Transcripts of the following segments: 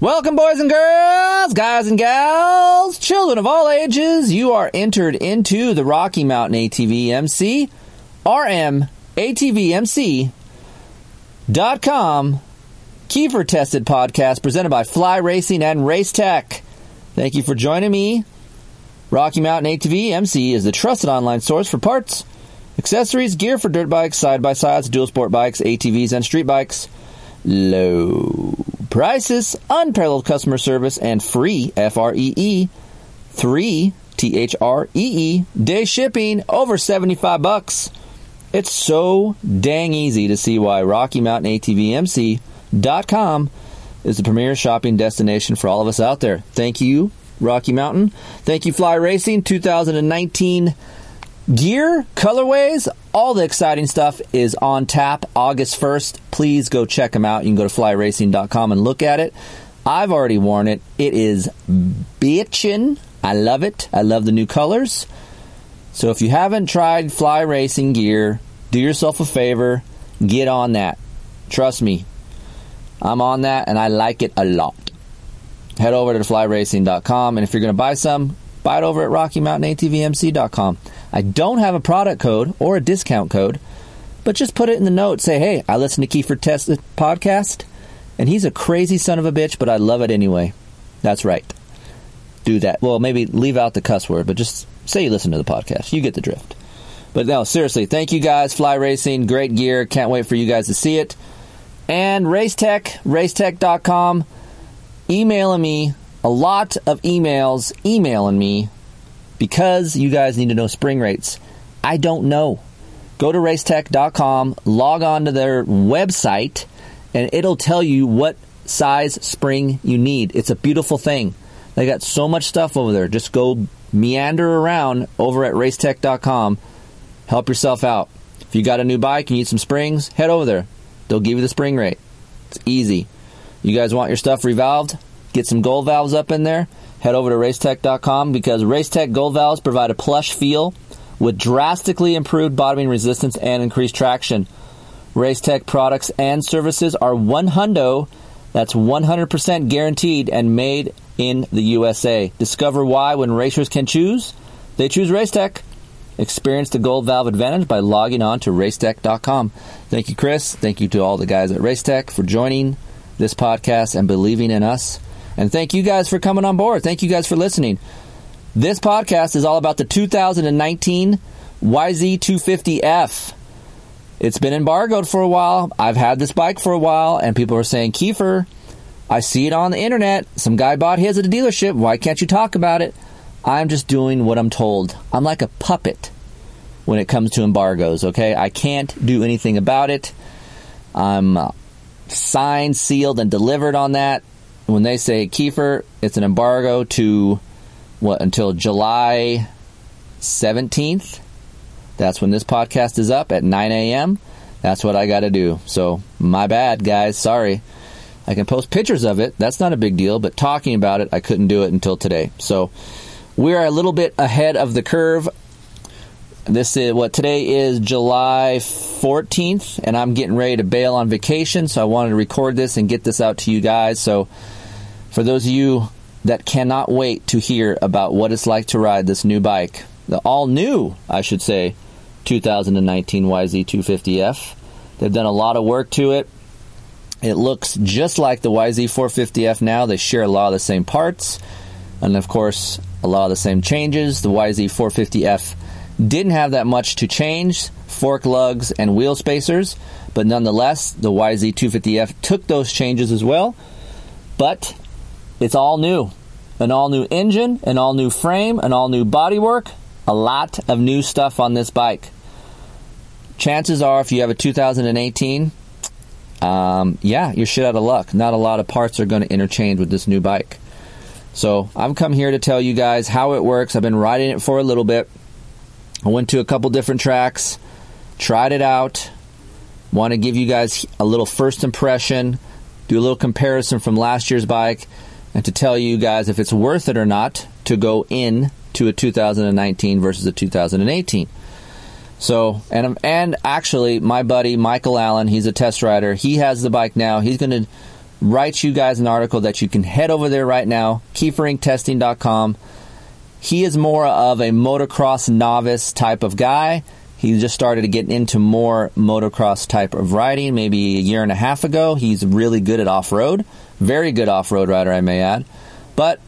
Welcome, boys and girls, guys and gals, children of all ages. You are entered into the Rocky Mountain ATV MC, RM ATVMC.com, Keefer Tested podcast presented by Fly Racing and Race Tech. Thank you for joining me. Rocky Mountain ATV MC is the trusted online source for parts, accessories, gear for dirt bikes, side by sides, dual sport bikes, ATVs, and street bikes. Low prices, unparalleled customer service, and free F R E E three T H R E E day shipping over seventy five bucks. It's so dang easy to see why Rocky Mountain ATVMC.com is the premier shopping destination for all of us out there. Thank you, Rocky Mountain. Thank you, Fly Racing 2019 gear, colorways, all the exciting stuff is on tap August 1st. Please go check them out. You can go to flyracing.com and look at it. I've already worn it. It is bitchin'. I love it. I love the new colors. So if you haven't tried fly racing gear, do yourself a favor, get on that. Trust me, I'm on that and I like it a lot. Head over to flyracing.com and if you're going to buy some, buy it over at RockyMountainATVMC.com. I don't have a product code or a discount code, but just put it in the note. Say, hey, I listen to Keefer Test uh, podcast, and he's a crazy son of a bitch, but I love it anyway. That's right. Do that. Well, maybe leave out the cuss word, but just say you listen to the podcast. You get the drift. But no, seriously, thank you guys. Fly Racing, great gear. Can't wait for you guys to see it. And Racetech, racetech.com, emailing me, a lot of emails emailing me because you guys need to know spring rates. I don't know. Go to racetech.com, log on to their website, and it'll tell you what size spring you need. It's a beautiful thing. They got so much stuff over there. Just go meander around over at racetech.com. Help yourself out. If you got a new bike and you need some springs, head over there. They'll give you the spring rate. It's easy. You guys want your stuff revalved? Get some gold valves up in there head over to racetech.com because Racetech gold valves provide a plush feel with drastically improved bottoming resistance and increased traction. Racetech products and services are one hundo. That's 100% guaranteed and made in the USA. Discover why when racers can choose, they choose Racetech. Experience the gold valve advantage by logging on to racetech.com. Thank you, Chris. Thank you to all the guys at Racetech for joining this podcast and believing in us. And thank you guys for coming on board. Thank you guys for listening. This podcast is all about the 2019 YZ250F. It's been embargoed for a while. I've had this bike for a while, and people are saying, Keefer, I see it on the internet. Some guy bought his at a dealership. Why can't you talk about it? I'm just doing what I'm told. I'm like a puppet when it comes to embargoes, okay? I can't do anything about it. I'm uh, signed, sealed, and delivered on that when they say Keefer, it's an embargo to what until July 17th. That's when this podcast is up at 9 a.m. That's what I got to do. So, my bad, guys. Sorry. I can post pictures of it. That's not a big deal, but talking about it, I couldn't do it until today. So, we're a little bit ahead of the curve. This is what today is July 14th, and I'm getting ready to bail on vacation, so I wanted to record this and get this out to you guys. So, for those of you that cannot wait to hear about what it's like to ride this new bike, the all new, I should say, 2019 YZ250F. They've done a lot of work to it. It looks just like the YZ450F now. They share a lot of the same parts, and of course, a lot of the same changes. The YZ450F didn't have that much to change fork lugs and wheel spacers, but nonetheless, the YZ250F took those changes as well. But it's all new. An all new engine, an all new frame, an all new bodywork, a lot of new stuff on this bike. chances are, if you have a 2018, um, yeah, you're shit out of luck. Not a lot of parts are going to interchange with this new bike. So I've come here to tell you guys how it works. I've been riding it for a little bit. I went to a couple different tracks, tried it out. Want to give you guys a little first impression, do a little comparison from last year's bike, and to tell you guys if it's worth it or not to go in to a 2019 versus a 2018. So, and and actually, my buddy Michael Allen, he's a test rider. He has the bike now. He's going to write you guys an article that you can head over there right now, keeferinctesting.com. He is more of a motocross novice type of guy. He just started to get into more motocross type of riding maybe a year and a half ago. He's really good at off road, very good off road rider, I may add. But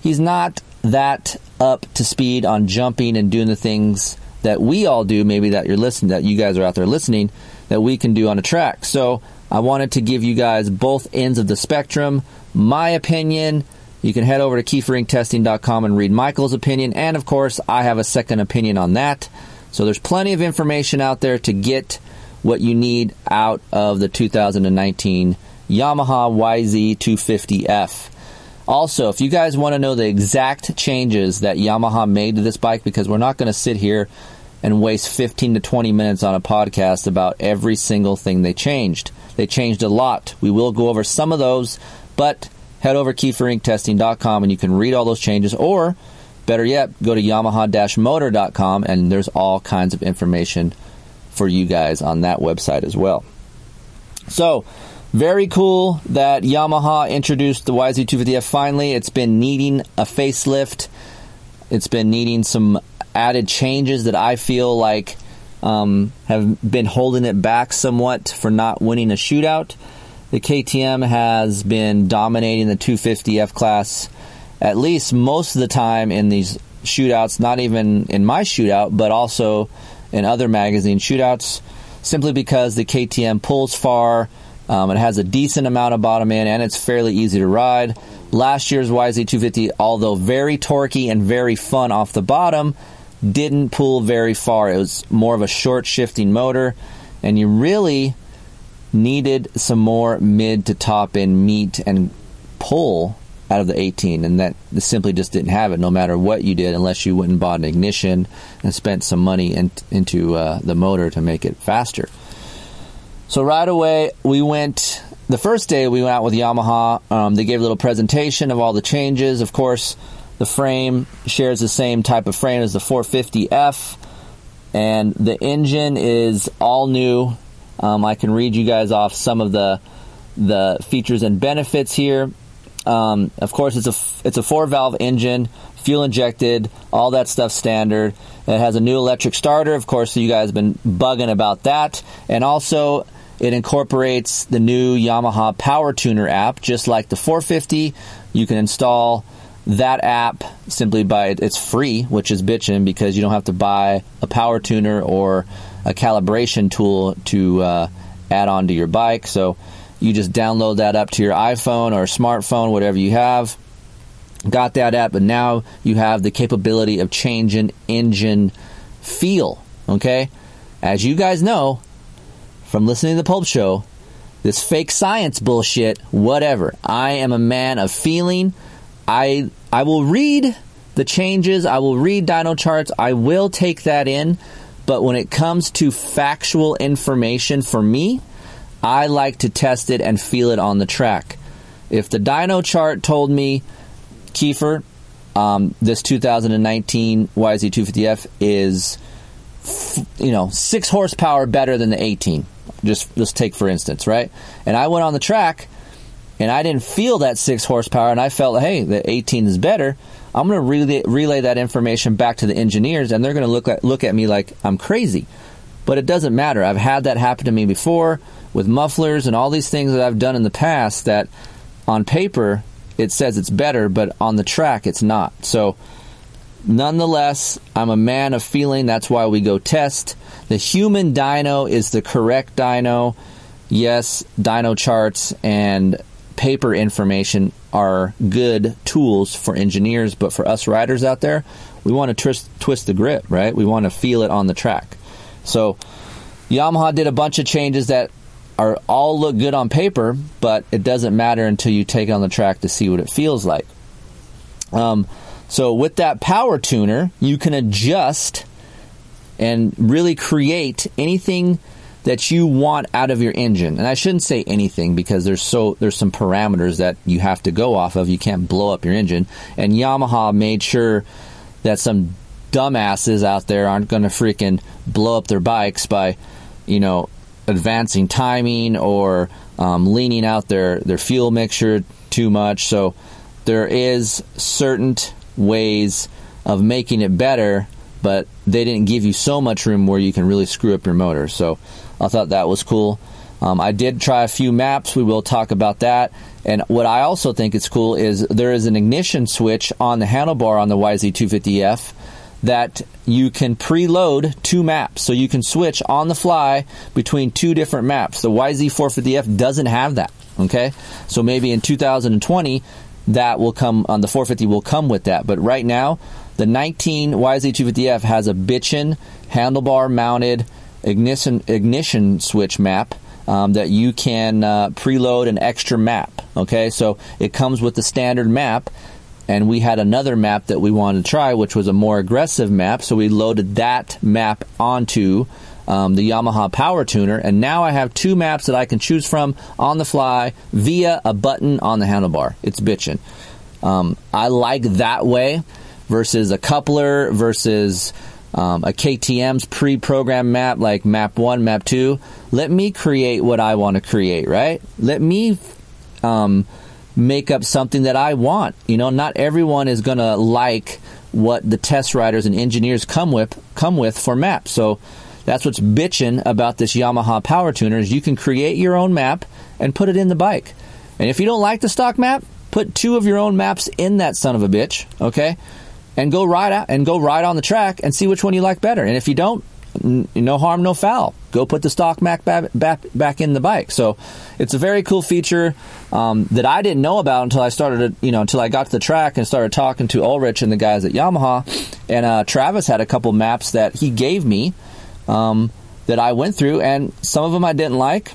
he's not that up to speed on jumping and doing the things that we all do, maybe that you're listening, that you guys are out there listening, that we can do on a track. So I wanted to give you guys both ends of the spectrum. My opinion, you can head over to keeferinctesting.com and read Michael's opinion. And of course, I have a second opinion on that. So there's plenty of information out there to get what you need out of the 2019 Yamaha YZ250F. Also, if you guys want to know the exact changes that Yamaha made to this bike, because we're not going to sit here and waste 15 to 20 minutes on a podcast about every single thing they changed. They changed a lot. We will go over some of those, but head over keeferinctesting.com and you can read all those changes, or better yet, go to yamaha-motor.com and there's all kinds of information for you guys on that website as well. So, very cool that Yamaha introduced the YZ250F finally. It's been needing a facelift. It's been needing some added changes that I feel like um, have been holding it back somewhat for not winning a shootout. The KTM has been dominating the 250F class at least most of the time in these shootouts, not even in my shootout, but also in other magazine shootouts, simply because the KTM pulls far um, it has a decent amount of bottom end and it's fairly easy to ride. Last year's YZ250, although very torquey and very fun off the bottom, didn't pull very far. It was more of a short shifting motor, and you really needed some more mid to top end meat and pull out of the 18, and that simply just didn't have it no matter what you did, unless you went and bought an ignition and spent some money in, into uh, the motor to make it faster. So right away, we went. The first day we went out with Yamaha. Um, they gave a little presentation of all the changes. Of course, the frame shares the same type of frame as the 450F, and the engine is all new. Um, I can read you guys off some of the the features and benefits here. Um, of course, it's a it's a four valve engine, fuel injected, all that stuff standard. It has a new electric starter. Of course, you guys have been bugging about that, and also it incorporates the new Yamaha Power Tuner app, just like the 450. You can install that app simply by it's free, which is bitching because you don't have to buy a power tuner or a calibration tool to uh, add on to your bike. So you just download that up to your iPhone or smartphone, whatever you have. Got that app, but now you have the capability of changing engine feel. Okay, as you guys know, from listening to the Pulp Show, this fake science bullshit, whatever. I am a man of feeling. I I will read the changes. I will read dyno charts. I will take that in. But when it comes to factual information for me, I like to test it and feel it on the track. If the dyno chart told me, Keefer, um, this 2019 YZ250F is, you know, six horsepower better than the 18 just let's take for instance, right? And I went on the track and I didn't feel that six horsepower, and I felt, hey, the 18 is better. I'm going to relay, relay that information back to the engineers, and they're going to look at, look at me like I'm crazy. But it doesn't matter. I've had that happen to me before with mufflers and all these things that I've done in the past that on paper it says it's better, but on the track it's not. So, nonetheless, I'm a man of feeling. That's why we go test. The human dyno is the correct dyno. Yes, dyno charts and paper information are good tools for engineers, but for us riders out there, we want to twist, twist the grip, right? We want to feel it on the track. So, Yamaha did a bunch of changes that are all look good on paper, but it doesn't matter until you take it on the track to see what it feels like. Um, so with that power tuner, you can adjust and really create anything that you want out of your engine. And I shouldn't say anything because there's so there's some parameters that you have to go off of. You can't blow up your engine. And Yamaha made sure that some dumbasses out there aren't going to freaking blow up their bikes by, you know, advancing timing or um, leaning out their their fuel mixture too much. So there is certain ways of making it better, but they didn't give you so much room where you can really screw up your motor. So I thought that was cool. Um, I did try a few maps. We will talk about that. And what I also think is cool is there is an ignition switch on the handlebar on the YZ250F that you can preload two maps. So you can switch on the fly between two different maps. The YZ450F doesn't have that. Okay? So maybe in 2020, that will come on the 450 will come with that. But right now, the 19 YZ250F has a bitchin handlebar mounted ignition ignition switch map um, that you can uh, preload an extra map. Okay, so it comes with the standard map, and we had another map that we wanted to try, which was a more aggressive map. So we loaded that map onto um, the Yamaha Power Tuner, and now I have two maps that I can choose from on the fly via a button on the handlebar. It's bitchin'. Um, I like that way versus a coupler versus um, a KTM's pre-programmed map like map one, map two. Let me create what I want to create, right? Let me um, make up something that I want. You know, not everyone is going to like what the test riders and engineers come with come with for maps. So that's what's bitching about this Yamaha Power Tuner is you can create your own map and put it in the bike. And if you don't like the stock map, put two of your own maps in that son of a bitch, okay? and go ride out and go ride on the track and see which one you like better. And if you don't, n- no harm, no foul. Go put the stock map back, back, back in the bike. So it's a very cool feature um, that I didn't know about until I started, you know, until I got to the track and started talking to Ulrich and the guys at Yamaha. And uh, Travis had a couple maps that he gave me um, that I went through, and some of them I didn't like.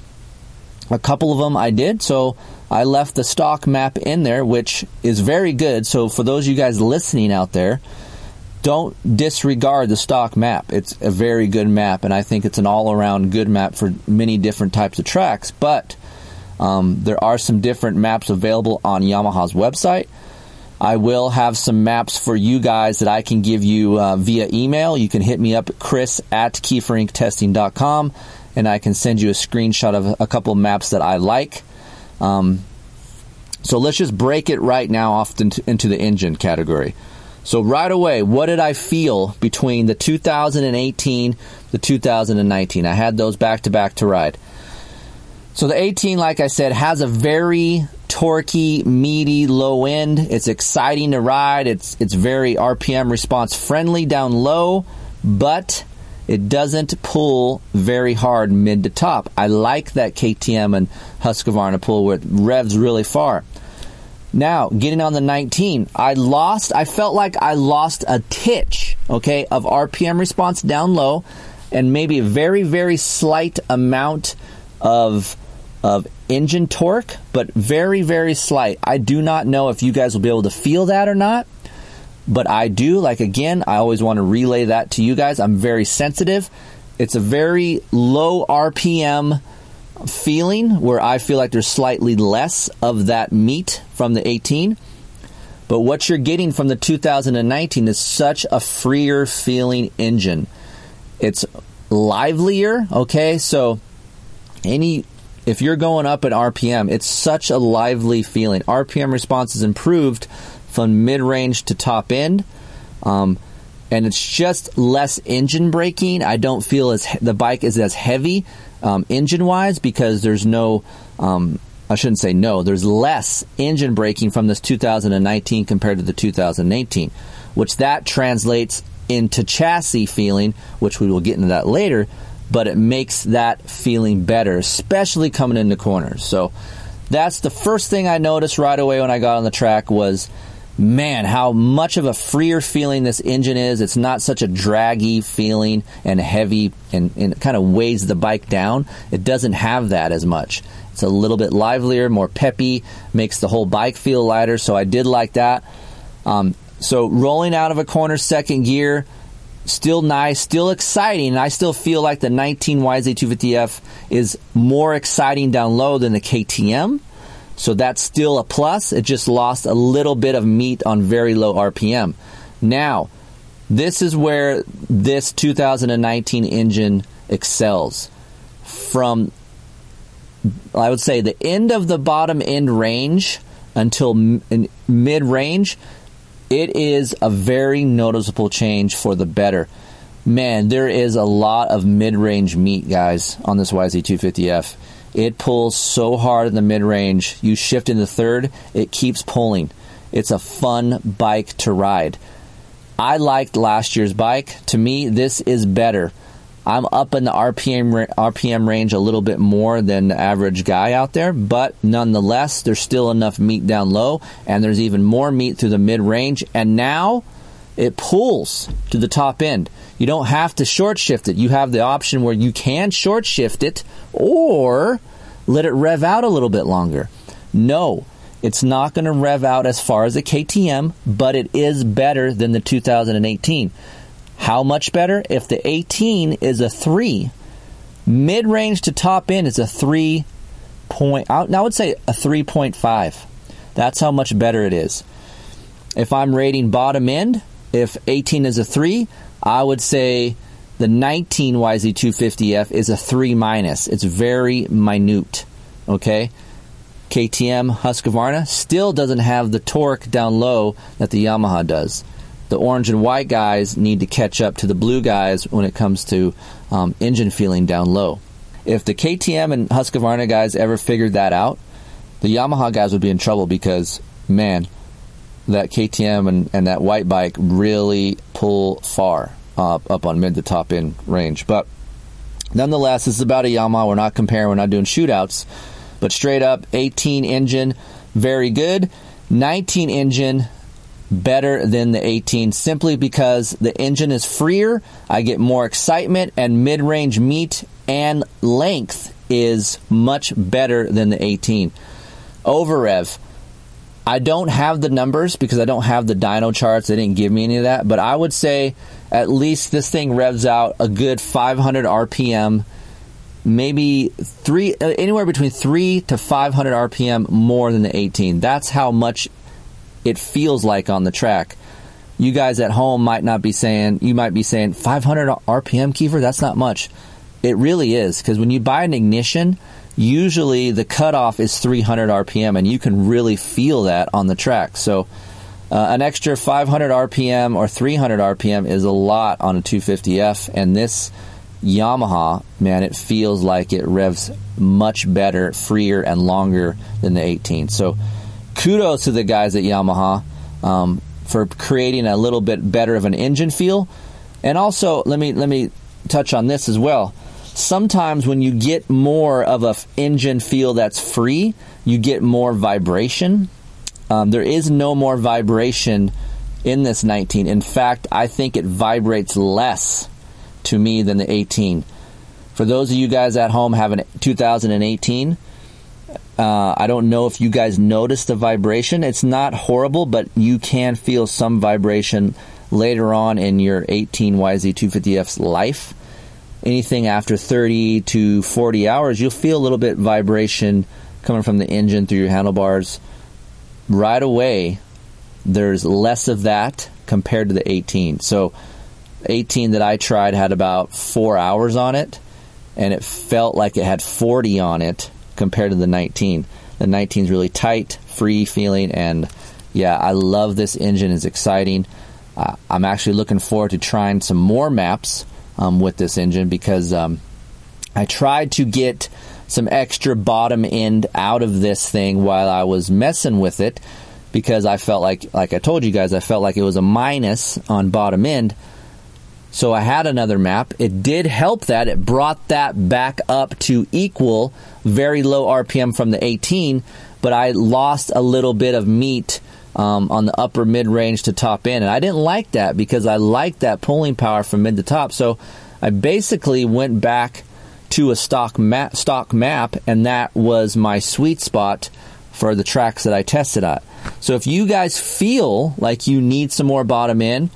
A couple of them I did. So I left the stock map in there, which is very good. So for those of you guys listening out there, don't disregard the stock map. It's a very good map, and I think it's an all-around good map for many different types of tracks. But um, there are some different maps available on Yamaha's website. I will have some maps for you guys that I can give you uh, via email. You can hit me up, chris at keeferinctesting.com, and I can send you a screenshot of a couple maps that I like. Um, so let's just break it right now off into the engine category. So right away, what did I feel between the 2018, the 2019? I had those back to back to ride. So the 18, like I said, has a very torquey, meaty low end. It's exciting to ride. It's it's very RPM response friendly down low, but it doesn't pull very hard mid to top. I like that KTM and Husqvarna pull where it revs really far. Now, getting on the 19, I lost, I felt like I lost a titch, okay, of RPM response down low and maybe a very, very slight amount of, of engine torque, but very, very slight. I do not know if you guys will be able to feel that or not but I do. Like, again, I always want to relay that to you guys. I'm very sensitive. It's a very low RPM feeling where I feel like there's slightly less of that meat from the 18. But what you're getting from the 2019 is such a freer feeling engine. It's livelier, okay? So, any if you're going up at RPM, it's such a lively feeling. RPM response is improved from mid range to top end. Um, and it's just less engine braking. I don't feel as the bike is as heavy um, engine wise because there's no. Um, I shouldn't say no. There's less engine braking from this 2019 compared to the 2018, which that translates into chassis feeling, which we will get into that later. But it makes that feeling better, especially coming into corners. So that's the first thing I noticed right away when I got on the track was man, how much of a freer feeling this engine is. It's not such a draggy feeling and heavy and, and kind of weighs the bike down. It doesn't have that as much. It's a little bit livelier, more peppy, makes the whole bike feel lighter. So I did like that. Um, so rolling out of a corner second gear, still nice, still exciting. And I still feel like the 19 YZ250F is more exciting down low than the KTM. So that's still a plus. It just lost a little bit of meat on very low RPM. Now, this is where this 2019 engine excels. From, I would say, the end of the bottom end range until mid range, it is a very noticeable change for the better. Man, there is a lot of mid range meat, guys, on this YZ250F. It pulls so hard in the mid range. You shift in the third, it keeps pulling. It's a fun bike to ride. I liked last year's bike. To me, this is better. I'm up in the RPM RPM range a little bit more than the average guy out there, but nonetheless, there's still enough meat down low, and there's even more meat through the mid range. And now it pulls to the top end. You don't have to short shift it. You have the option where you can short shift it or let it rev out a little bit longer. No, it's not going to rev out as far as the KTM, but it is better than the 2018. How much better? If the 18 is a 3, mid range to top end is a 3 point, I would say a 3.5. That's how much better it is. If I'm rating bottom end, if 18 is a 3, I would say the 19 YZ250F is a 3 minus. It's very minute. Okay? KTM Husqvarna still doesn't have the torque down low that the Yamaha does. The orange and white guys need to catch up to the blue guys when it comes to um, engine feeling down low. If the KTM and Husqvarna guys ever figured that out, the Yamaha guys would be in trouble because, man, that KTM and, and that white bike really pull far uh, up on mid to top end range. But nonetheless, this is about a Yamaha. We're not comparing, we're not doing shootouts. But straight up, 18 engine, very good. 19 engine, better than the 18 simply because the engine is freer. I get more excitement, and mid range meat and length is much better than the 18. Over rev. I don't have the numbers because I don't have the dyno charts. They didn't give me any of that. But I would say at least this thing revs out a good 500 RPM, maybe three, uh, anywhere between three to 500 RPM more than the 18. That's how much it feels like on the track. You guys at home might not be saying, you might be saying 500 RPM, Keefer. That's not much. It really is because when you buy an ignition usually the cutoff is 300 RPM, and you can really feel that on the track. So, uh, an extra 500 RPM or 300 RPM is a lot on a 250F, and this Yamaha, man, it feels like it revs much better, freer, and longer than the 18. So, kudos to the guys at Yamaha um, for creating a little bit better of an engine feel. And also, let me let me touch on this as well sometimes when you get more of a f- engine feel that's free, you get more vibration. Um, there is no more vibration in this 19. In fact, I think it vibrates less to me than the 18. For those of you guys at home having 2018, uh, I don't know if you guys notice the vibration. It's not horrible, but you can feel some vibration later on in your 18 YZ250F's life anything after 30 to 40 hours, you'll feel a little bit vibration coming from the engine through your handlebars. Right away, there's less of that compared to the 18. So, 18 that I tried had about four hours on it, and it felt like it had 40 on it compared to the 19. The 19 is really tight, free feeling, and yeah, I love this engine. It's exciting. Uh, I'm actually looking forward to trying some more maps um, with this engine because um, I tried to get some extra bottom end out of this thing while I was messing with it because I felt like, like I told you guys, I felt like it was a minus on bottom end. So I had another map. It did help that. It brought that back up to equal very low RPM from the 18, but I lost a little bit of meat um, on the upper mid range to top end. And I didn't like that because I liked that pulling power from mid to top. So I basically went back to a stock map, stock map, and that was my sweet spot for the tracks that I tested at. So if you guys feel like you need some more bottom end,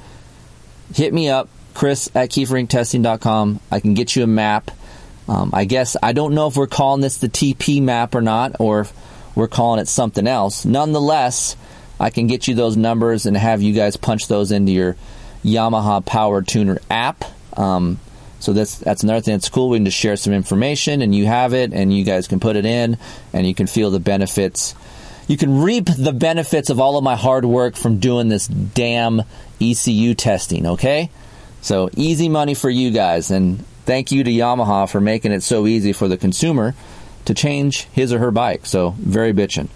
hit me up, Chris at keeferinctesting.com. I can get you a map. Um, I guess I don't know if we're calling this the TP map or not, or we're calling it something else. Nonetheless, I can get you those numbers and have you guys punch those into your Yamaha Power Tuner app. Um, so that's that's another thing that's cool. We can just share some information, and you have it, and you guys can put it in, and you can feel the benefits. You can reap the benefits of all of my hard work from doing this damn ECU testing. Okay, so easy money for you guys, and thank you to Yamaha for making it so easy for the consumer to change his or her bike. So very bitchin'.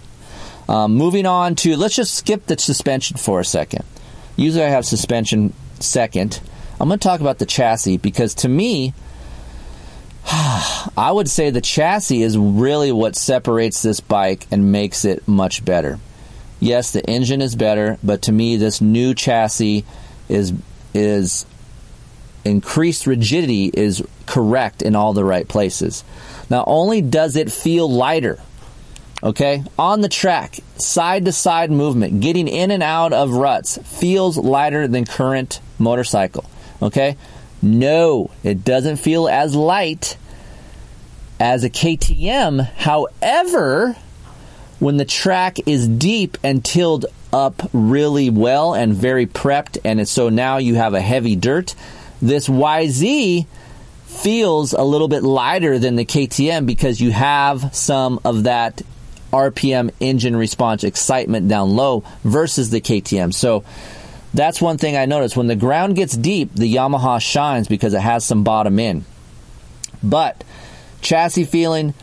Um, moving on to let's just skip the suspension for a second. Usually I have suspension second. I'm going to talk about the chassis because to me, I would say the chassis is really what separates this bike and makes it much better. Yes, the engine is better, but to me, this new chassis is is increased rigidity is correct in all the right places. Not only does it feel lighter, okay, on the track, side to side movement, getting in and out of ruts feels lighter than current motorcycle. Okay? No, it doesn't feel as light as a KTM. However, when the track is deep and tilled up really well and very prepped, and so now you have a heavy dirt, this YZ feels a little bit lighter than the KTM because you have some of that RPM engine response excitement down low versus the KTM. So that's one thing I noticed. When the ground gets deep, the Yamaha shines because it has some bottom in. But chassis feeling,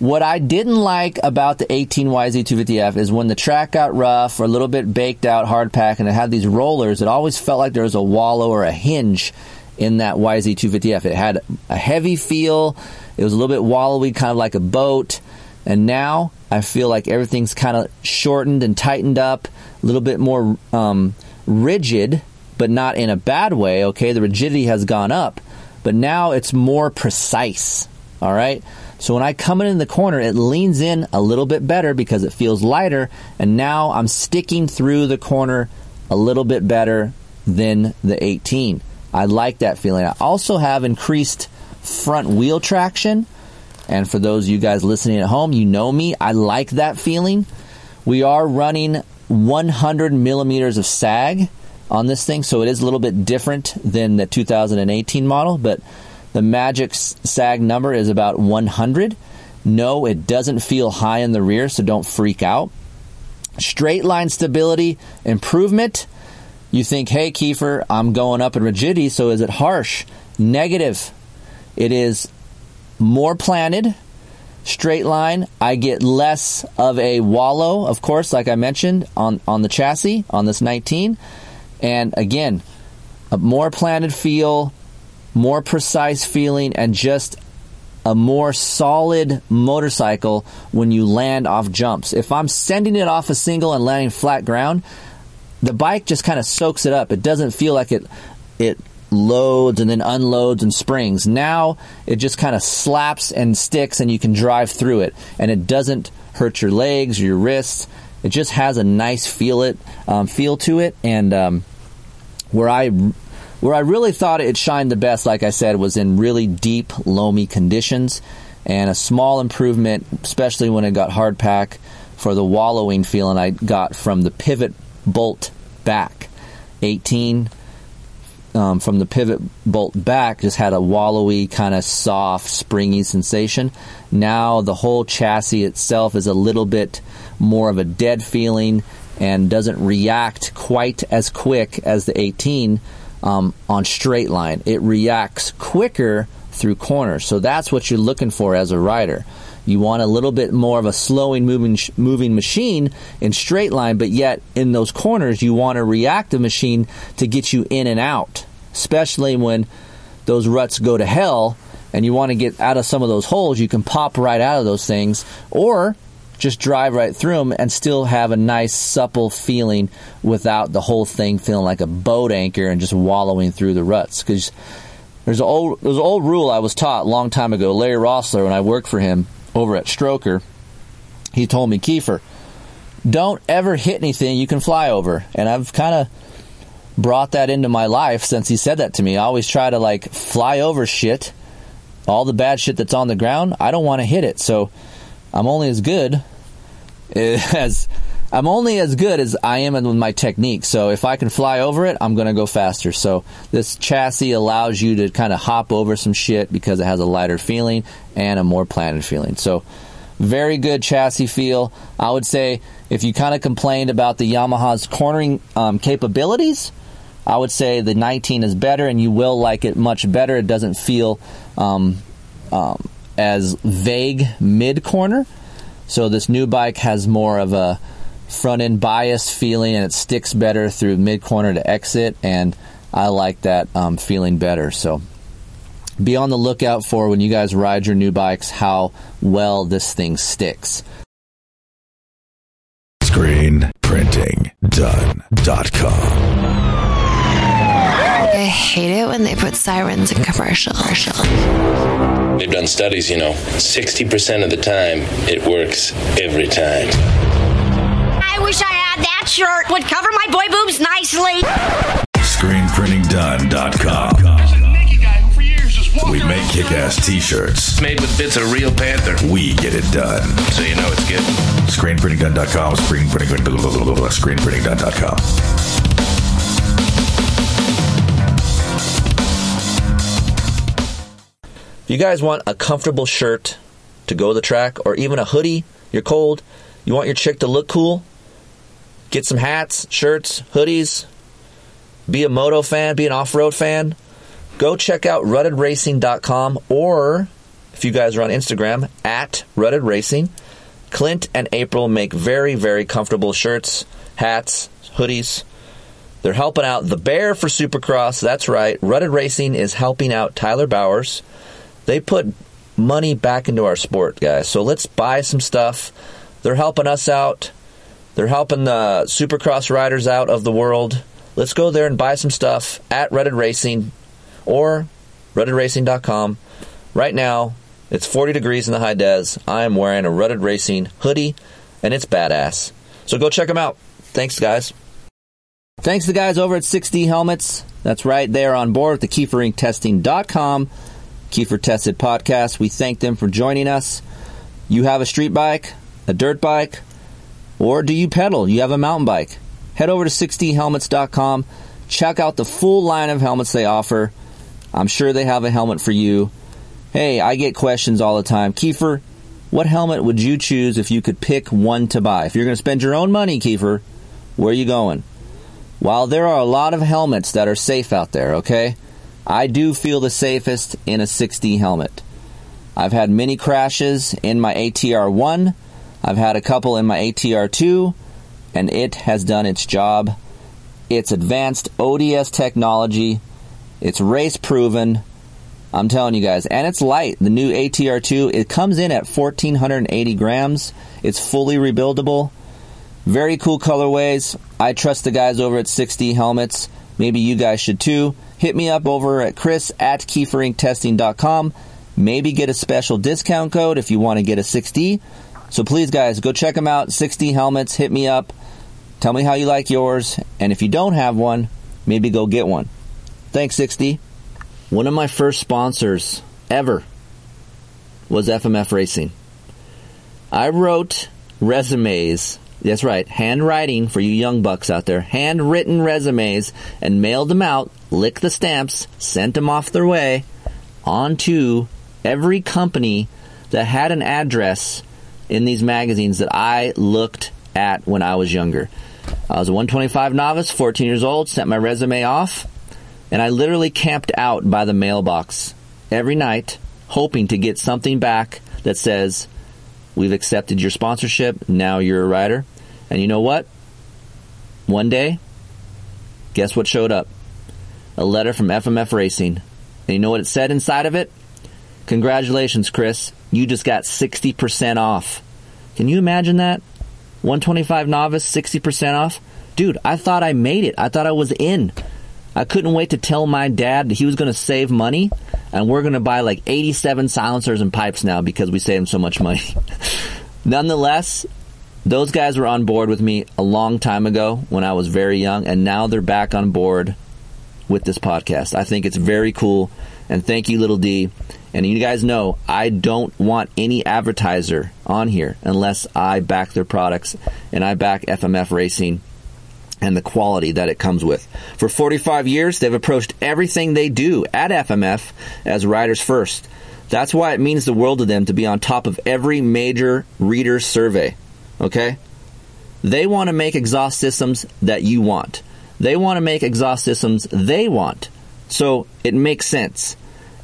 what I didn't like about the 18YZ250F is when the track got rough or a little bit baked out hard pack and it had these rollers, it always felt like there was a wallow or a hinge in that YZ250F. It had a heavy feel. It was a little bit wallowy, kind of like a boat. And now I feel like everything's kind of shortened and tightened up, a little bit more um, rigid, but not in a bad way. Okay, the rigidity has gone up, but now it's more precise. All right. So when I come in the corner, it leans in a little bit better because it feels lighter, and now I'm sticking through the corner a little bit better than the 18. I like that feeling. I also have increased front wheel traction. And for those of you guys listening at home, you know me. I like that feeling. We are running 100 millimeters of sag on this thing, so it is a little bit different than the 2018 model, but the magic sag number is about 100. No, it doesn't feel high in the rear, so don't freak out. Straight line stability improvement. You think, hey, Keefer, I'm going up in rigidity, so is it harsh? Negative. It is more planted, straight line. I get less of a wallow, of course, like I mentioned on, on the chassis on this 19. And again, a more planted feel, more precise feeling, and just a more solid motorcycle when you land off jumps. If I'm sending it off a single and landing flat ground, the bike just kind of soaks it up. It doesn't feel like it it loads and then unloads and springs. Now it just kind of slaps and sticks and you can drive through it and it doesn't hurt your legs or your wrists. It just has a nice feel it um, feel to it and um, where I where I really thought it shined the best, like I said, was in really deep loamy conditions and a small improvement, especially when it got hard pack for the wallowing feeling I got from the pivot bolt back. 18 um, from the pivot bolt back just had a wallowy, kind of soft, springy sensation. Now the whole chassis itself is a little bit more of a dead feeling and doesn't react quite as quick as the 18 um, on straight line. It reacts quicker through corners. So that's what you're looking for as a rider. You want a little bit more of a slowing moving moving machine in straight line, but yet in those corners you want a reactive machine to get you in and out, especially when those ruts go to hell and you want to get out of some of those holes, you can pop right out of those things or just drive right through them and still have a nice supple feeling without the whole thing feeling like a boat anchor and just wallowing through the ruts. Because there's an old there's an old rule I was taught a long time ago. Larry Rossler, when I worked for him over at Stroker, he told me, Keefer, don't ever hit anything you can fly over. And I've kind of brought that into my life since he said that to me. I always try to like fly over shit, all the bad shit that's on the ground. I don't want to hit it. So I'm only as good as I'm only as good as I am with my technique. So if I can fly over it, I'm going to go faster. So this chassis allows you to kind of hop over some shit because it has a lighter feeling and a more planted feeling. So very good chassis feel. I would say if you kind of complained about the Yamaha's cornering um, capabilities, I would say the 19 is better, and you will like it much better. It doesn't feel um, um, as vague mid corner. So this new bike has more of a front end bias feeling, and it sticks better through mid corner to exit, and I like that um, feeling better. So be on the lookout for when you guys ride your new bikes how well this thing sticks. ScreenPrintingDone.com. I hate it when they put sirens in commercials. They've done studies, you know, 60% of the time it works every time. I wish I had that shirt. Would cover my boy boobs nicely. ScreenPrintingDone.com. We make kick ass t shirts. Made with bits of real panther. We get it done. So you know it's good. ScreenPrintingDone.com. ScreenPrinting, ScreenPrintingDone.com. you guys want a comfortable shirt to go to the track, or even a hoodie, you're cold, you want your chick to look cool, get some hats, shirts, hoodies, be a moto fan, be an off road fan, go check out ruttedracing.com or if you guys are on Instagram, at Rutted Racing. Clint and April make very, very comfortable shirts, hats, hoodies. They're helping out the Bear for Supercross. That's right. Rutted Racing is helping out Tyler Bowers. They put money back into our sport, guys. So let's buy some stuff. They're helping us out. They're helping the Supercross riders out of the world. Let's go there and buy some stuff at Rutted Racing or ruttedracing.com. Right now, it's 40 degrees in the high des. I am wearing a Rutted Racing hoodie, and it's badass. So go check them out. Thanks, guys. Thanks to the guys over at 6D Helmets. That's right, they are on board with the KeeferIncTesting.com Keefer Tested podcast. We thank them for joining us. You have a street bike, a dirt bike, or do you pedal? You have a mountain bike. Head over to 6dhelmets.com. Check out the full line of helmets they offer. I'm sure they have a helmet for you. Hey, I get questions all the time. Keefer, what helmet would you choose if you could pick one to buy? If you're going to spend your own money, Keefer, where are you going? While there are a lot of helmets that are safe out there, okay? I do feel the safest in a 6D helmet. I've had many crashes in my ATR 1. I've had a couple in my ATR 2, and it has done its job. It's advanced ODS technology. It's race proven. I'm telling you guys, and it's light. The new ATR2, it comes in at 1480 grams. It's fully rebuildable. Very cool colorways. I trust the guys over at 6D Helmets. Maybe you guys should too. Hit me up over at chris at keeferincTesting.com. Maybe get a special discount code if you want to get a 6D. So please, guys, go check them out. 6D Helmets. Hit me up. Tell me how you like yours. And if you don't have one, maybe go get one. Thanks, 6D. One of my first sponsors ever was FMF Racing. I wrote resumes. That's right, handwriting for you young bucks out there. Handwritten resumes and mailed them out, licked the stamps, sent them off their way onto every company that had an address in these magazines that I looked at when I was younger. I was a 125 novice, 14 years old, sent my resume off, and I literally camped out by the mailbox every night, hoping to get something back that says, We've accepted your sponsorship, now you're a rider. And you know what? One day, guess what showed up? A letter from FMF Racing. And you know what it said inside of it? Congratulations, Chris. You just got 60% off. Can you imagine that? 125 novice, 60% off? Dude, I thought I made it. I thought I was in. I couldn't wait to tell my dad that he was going to save money and we're going to buy like 87 silencers and pipes now because we saved so much money. Nonetheless, those guys were on board with me a long time ago when I was very young, and now they're back on board with this podcast. I think it's very cool, and thank you, Little D. And you guys know I don't want any advertiser on here unless I back their products and I back FMF Racing and the quality that it comes with. For 45 years, they've approached everything they do at FMF as riders first. That's why it means the world to them to be on top of every major reader survey. Okay? They want to make exhaust systems that you want. They want to make exhaust systems they want. So it makes sense.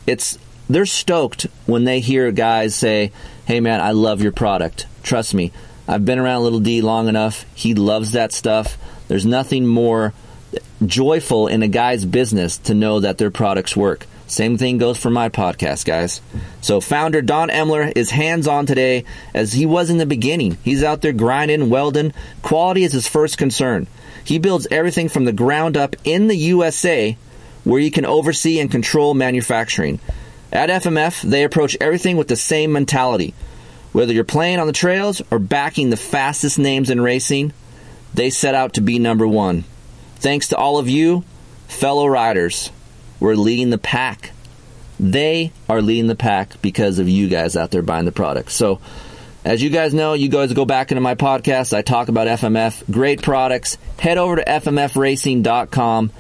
It's they're stoked when they hear guys say, "Hey man, I love your product. Trust me. I've been around Little D long enough. He loves that stuff. There's nothing more joyful in a guy's business to know that their products work. Same thing goes for my podcast, guys. So, founder Don Emler is hands on today as he was in the beginning. He's out there grinding, welding. Quality is his first concern. He builds everything from the ground up in the USA where you can oversee and control manufacturing. At FMF, they approach everything with the same mentality. Whether you're playing on the trails or backing the fastest names in racing, they set out to be number one. Thanks to all of you, fellow riders, we're leading the pack. They are leading the pack because of you guys out there buying the products. So, as you guys know, you guys go back into my podcast. I talk about FMF, great products. Head over to FMFracing.com,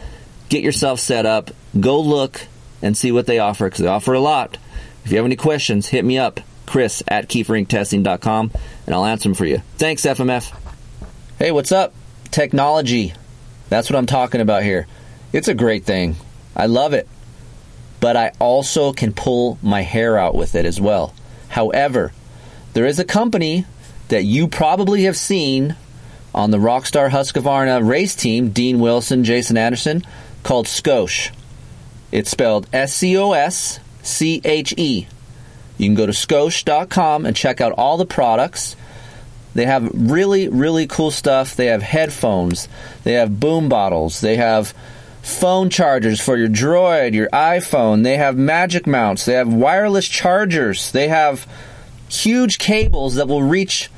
get yourself set up, go look and see what they offer because they offer a lot. If you have any questions, hit me up, Chris at KeeferIncTesting.com, and I'll answer them for you. Thanks, FMF. Hey, what's up? Technology. That's what I'm talking about here. It's a great thing. I love it. But I also can pull my hair out with it as well. However, there is a company that you probably have seen on the Rockstar Husqvarna race team, Dean Wilson, Jason Anderson, called Scosche. It's spelled S C O S C H E. You can go to scosche.com and check out all the products. They have really, really cool stuff. They have headphones, they have boom bottles, they have phone chargers for your Droid, your iPhone, they have magic mounts, they have wireless chargers, they have huge cables that will reach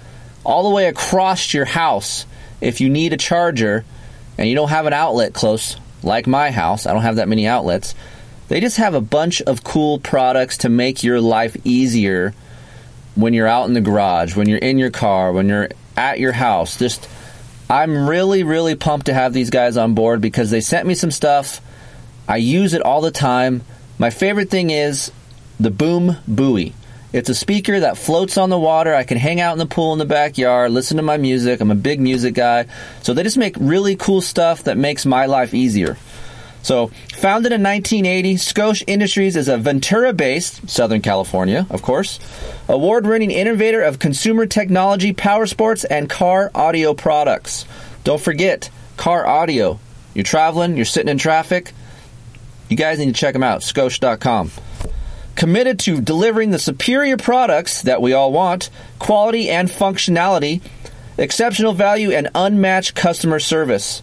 all the way across your house if you need a charger and you don't have an outlet close, like my house. I don't have that many outlets. They just have a bunch of cool products to make your life easier when you're out in the garage, when you're in your car, when you're at your house. Just, I'm really, really pumped to have these guys on board because they sent me some stuff. I use it all the time. My favorite thing is the Boom Buoy. It's a speaker that floats on the water. I can hang out in the pool in the backyard, listen to my music. I'm a big music guy. So they just make really cool stuff that makes my life easier. So, founded in 1980, Scosche Industries is a Ventura based, Southern California, of course, award winning innovator of consumer technology, power sports, and car audio products. Don't forget, car audio. You're traveling, you're sitting in traffic, you guys need to check them out, scosche.com. Committed to delivering the superior products that we all want, quality and functionality, exceptional value, and unmatched customer service.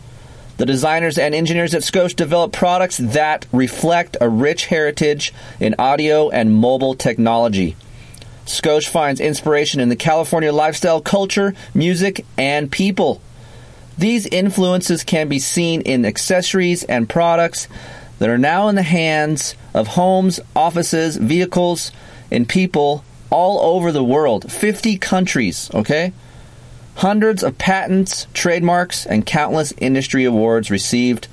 The designers and engineers at Scosche develop products that reflect a rich heritage in audio and mobile technology. Scosche finds inspiration in the California lifestyle, culture, music, and people. These influences can be seen in accessories and products that are now in the hands of homes, offices, vehicles, and people all over the world. 50 countries, okay? Hundreds of patents, trademarks, and countless industry awards received.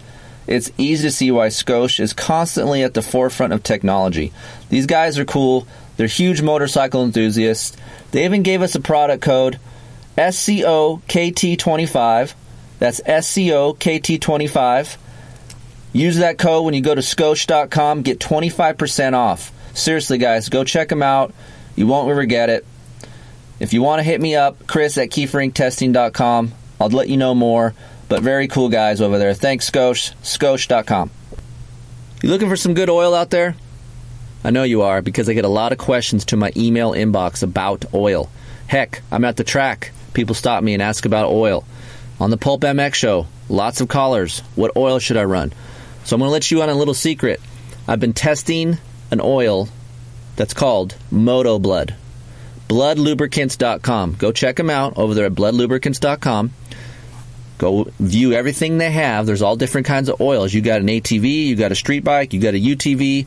It's easy to see why Scosche is constantly at the forefront of technology. These guys are cool. They're huge motorcycle enthusiasts. They even gave us a product code SCOKT25. That's SCOKT25. Use that code when you go to scosche.com. Get 25% off. Seriously, guys, go check them out. You won't regret it. If you want to hit me up, Chris at KeeferIncTesting.com. I'll let you know more. But very cool guys over there. Thanks, Scosche. Scosche.com. You looking for some good oil out there? I know you are because I get a lot of questions to my email inbox about oil. Heck, I'm at the track. People stop me and ask about oil. On the Pulp MX show, lots of callers. What oil should I run? So I'm going to let you on a little secret. I've been testing an oil that's called Moto Blood. Bloodlubricants.com. Go check them out over there at bloodlubricants.com. Go view everything they have. There's all different kinds of oils. You got an ATV, you got a street bike, you got a UTV,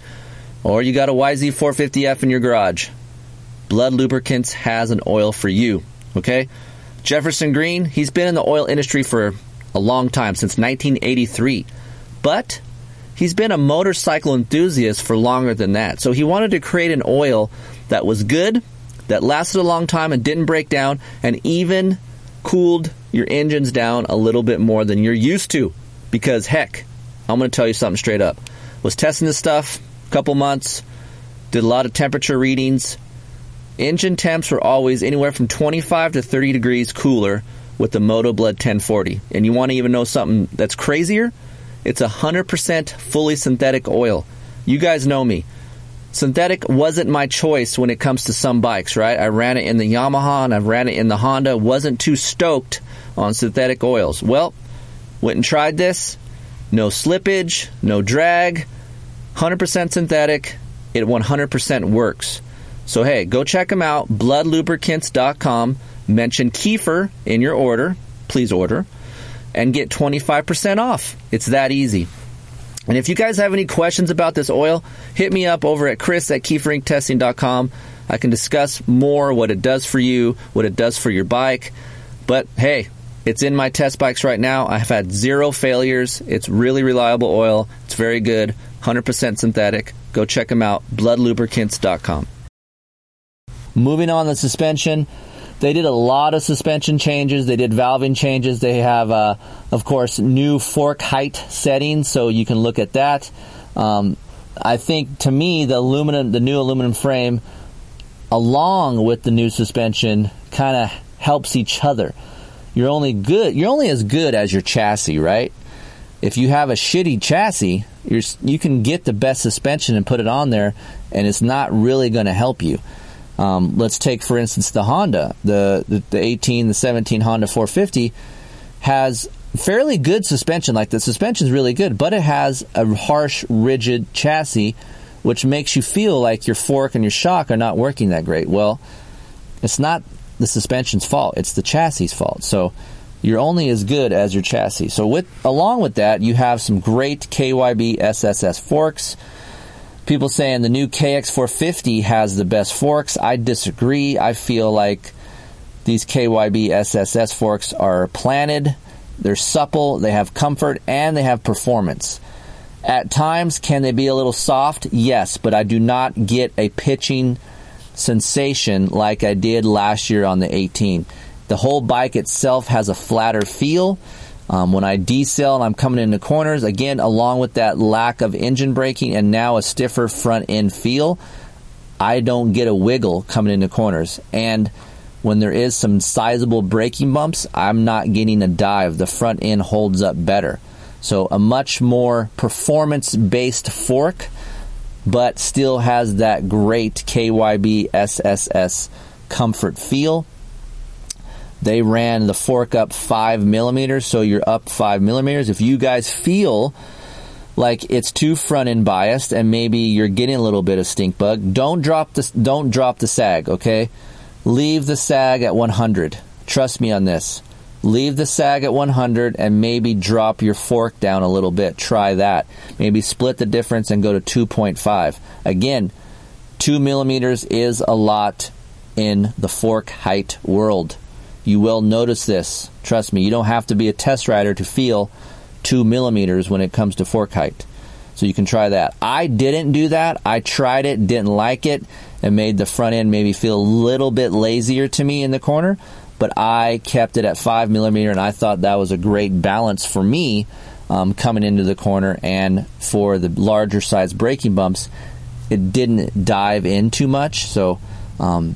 or you got a YZ450F in your garage. Blood Lubricants has an oil for you. Okay? Jefferson Green, he's been in the oil industry for a long time, since 1983. But he's been a motorcycle enthusiast for longer than that. So he wanted to create an oil that was good, that lasted a long time and didn't break down, and even cooled your engines down a little bit more than you're used to. Because heck, I'm going to tell you something straight up. Was testing this stuff a couple months, did a lot of temperature readings. Engine temps were always anywhere from 25 to 30 degrees cooler with the Moto Blood 1040. And you want to even know something that's crazier? It's 100% fully synthetic oil. You guys know me. Synthetic wasn't my choice when it comes to some bikes, right? I ran it in the Yamaha and I've ran it in the Honda. Wasn't too stoked on synthetic oils. Well, went and tried this. No slippage, no drag, 100% synthetic. It 100% works. So hey, go check them out. Bloodlubricants.com. Mention Keefer in your order. Please order. And get 25% off. It's that easy. And if you guys have any questions about this oil, hit me up over at chris at keeferinctesting.com. I can discuss more what it does for you, what it does for your bike. But hey, it's in my test bikes right now. I've had zero failures. It's really reliable oil. It's very good, 100% synthetic. Go check them out, bloodlubricants.com. Moving on the suspension, they did a lot of suspension changes. They did valving changes. They have, uh, of course, new fork height settings, so you can look at that. Um, I think to me, the aluminum, the new aluminum frame, along with the new suspension, kind of helps each other. You're only good. You're only as good as your chassis, right? If you have a shitty chassis, you're, you can get the best suspension and put it on there, and it's not really going to help you. Um, let's take, for instance, the Honda, the, the, the 18, the 17 Honda 450 has fairly good suspension. Like the suspension is really good, but it has a harsh, rigid chassis, which makes you feel like your fork and your shock are not working that great. Well, it's not the suspension's fault; it's the chassis' fault. So you're only as good as your chassis. So with along with that, you have some great KYB SSS forks people saying the new KX450 has the best forks. I disagree. I feel like these KYB SSS forks are planted, they're supple, they have comfort, and they have performance. At times, can they be a little soft? Yes, but I do not get a pitching sensation like I did last year on the 18. The whole bike itself has a flatter feel. Um, when I decel and I'm coming into corners, again, along with that lack of engine braking and now a stiffer front end feel, I don't get a wiggle coming into corners. And when there is some sizable braking bumps, I'm not getting a dive. The front end holds up better. So a much more performance based fork, but still has that great KYB SSS comfort feel. They ran the fork up five millimeters, so you're up five millimeters. If you guys feel like it's too front end biased and maybe you're getting a little bit of stink bug, don't drop the don't drop the sag, okay? Leave the sag at 100. Trust me on this. Leave the sag at 100 and maybe drop your fork down a little bit. Try that. Maybe split the difference and go to 2.5. Again, 2 millimeters is a lot in the fork height world. You will notice this. Trust me, you don't have to be a test rider to feel two millimeters when it comes to fork height. So you can try that. I didn't do that. I tried it, didn't like it, and made the front end maybe feel a little bit lazier to me in the corner. But I kept it at five millimeter, and I thought that was a great balance for me um, coming into the corner. And for the larger size braking bumps, it didn't dive in too much. So um,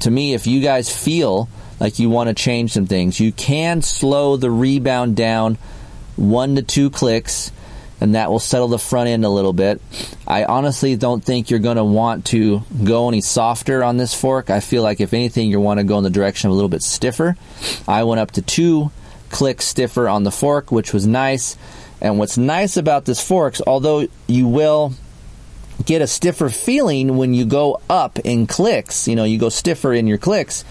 to me, if you guys feel like you want to change some things. You can slow the rebound down one to two clicks. and that will settle the front end a little bit. I honestly don't think you're going to want to go any softer on this fork. I feel like if anything, you want to go in the direction of a little bit stiffer. I went up to two clicks stiffer on the fork, which was nice. And what's nice about this fork, although you will get a stiffer feeling when you go up in clicks, you know, you go stiffer in your clicks,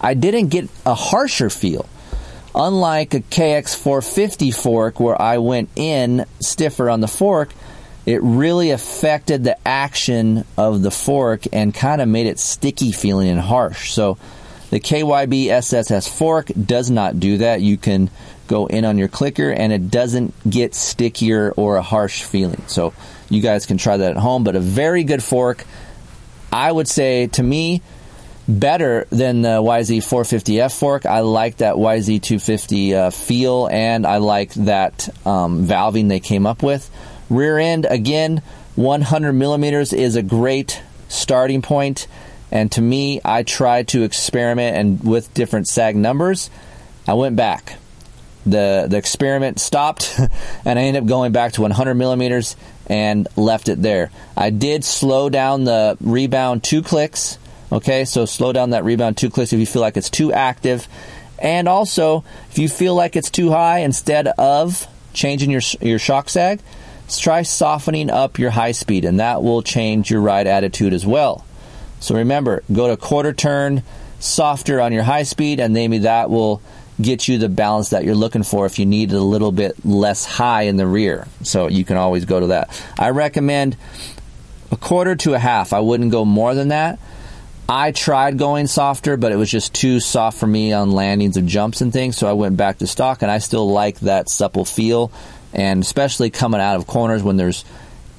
I didn't get a harsher feel. Unlike a KX450 fork where I went in stiffer on the fork, it really affected the action of the fork and kind of made it sticky feeling and harsh. So the KYB SSS fork does not do that. You can go in on your clicker and it doesn't get stickier or a harsh feeling. So you guys can try that at home, but a very good fork. I would say to me, better than the YZ450F fork. I like that YZ250 uh, feel, and I like that um, valving they came up with. Rear end, again, 100 millimeters is a great starting point. And to me, I tried to experiment and with different sag numbers. I went back. The the experiment stopped, and I ended up going back to 100 millimeters and left it there. I did slow down the rebound two clicks Okay, so slow down that rebound two clicks if you feel like it's too active. And also, if you feel like it's too high, instead of changing your, your shock sag, try softening up your high speed, and that will change your ride attitude as well. So remember, go to quarter turn, softer on your high speed, and maybe that will get you the balance that you're looking for if you need it a little bit less high in the rear. So you can always go to that. I recommend a quarter to a half. I wouldn't go more than that. I tried going softer, but it was just too soft for me on landings and jumps and things, so I went back to stock, and I still like that supple feel, and especially coming out of corners when there's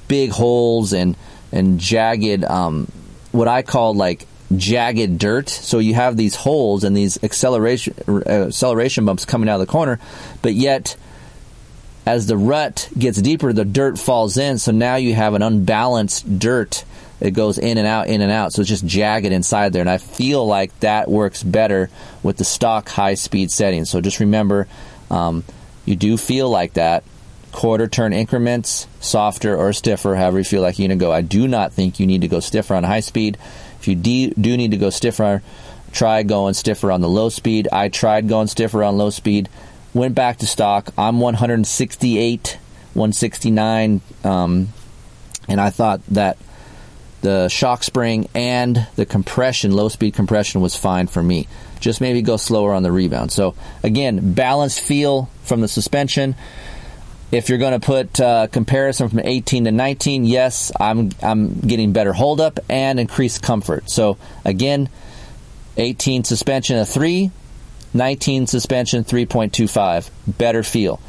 big holes and and jagged, um, what I call like jagged dirt. So you have these holes and these acceleration uh, acceleration bumps coming out of the corner, but yet as the rut gets deeper, the dirt falls in. So now you have an unbalanced dirt it goes in and out, in and out. So it's just jagged inside there. And I feel like that works better with the stock high speed setting. So just remember, um, you do feel like that. Quarter turn increments, softer or stiffer, however you feel like you need to go. I do not think you need to go stiffer on high speed. If you do, do need to go stiffer, try going stiffer on the low speed. I tried going stiffer on low speed, went back to stock. I'm 168, 169, um, and I thought that the shock spring and the compression, low speed compression, was fine for me. Just maybe go slower on the rebound. So again, balanced feel from the suspension. If you're going to put uh, comparison from 18 to 19, yes, I'm I'm getting better holdup and increased comfort. So again, 18 suspension a three, 19 suspension 3.25, better feel.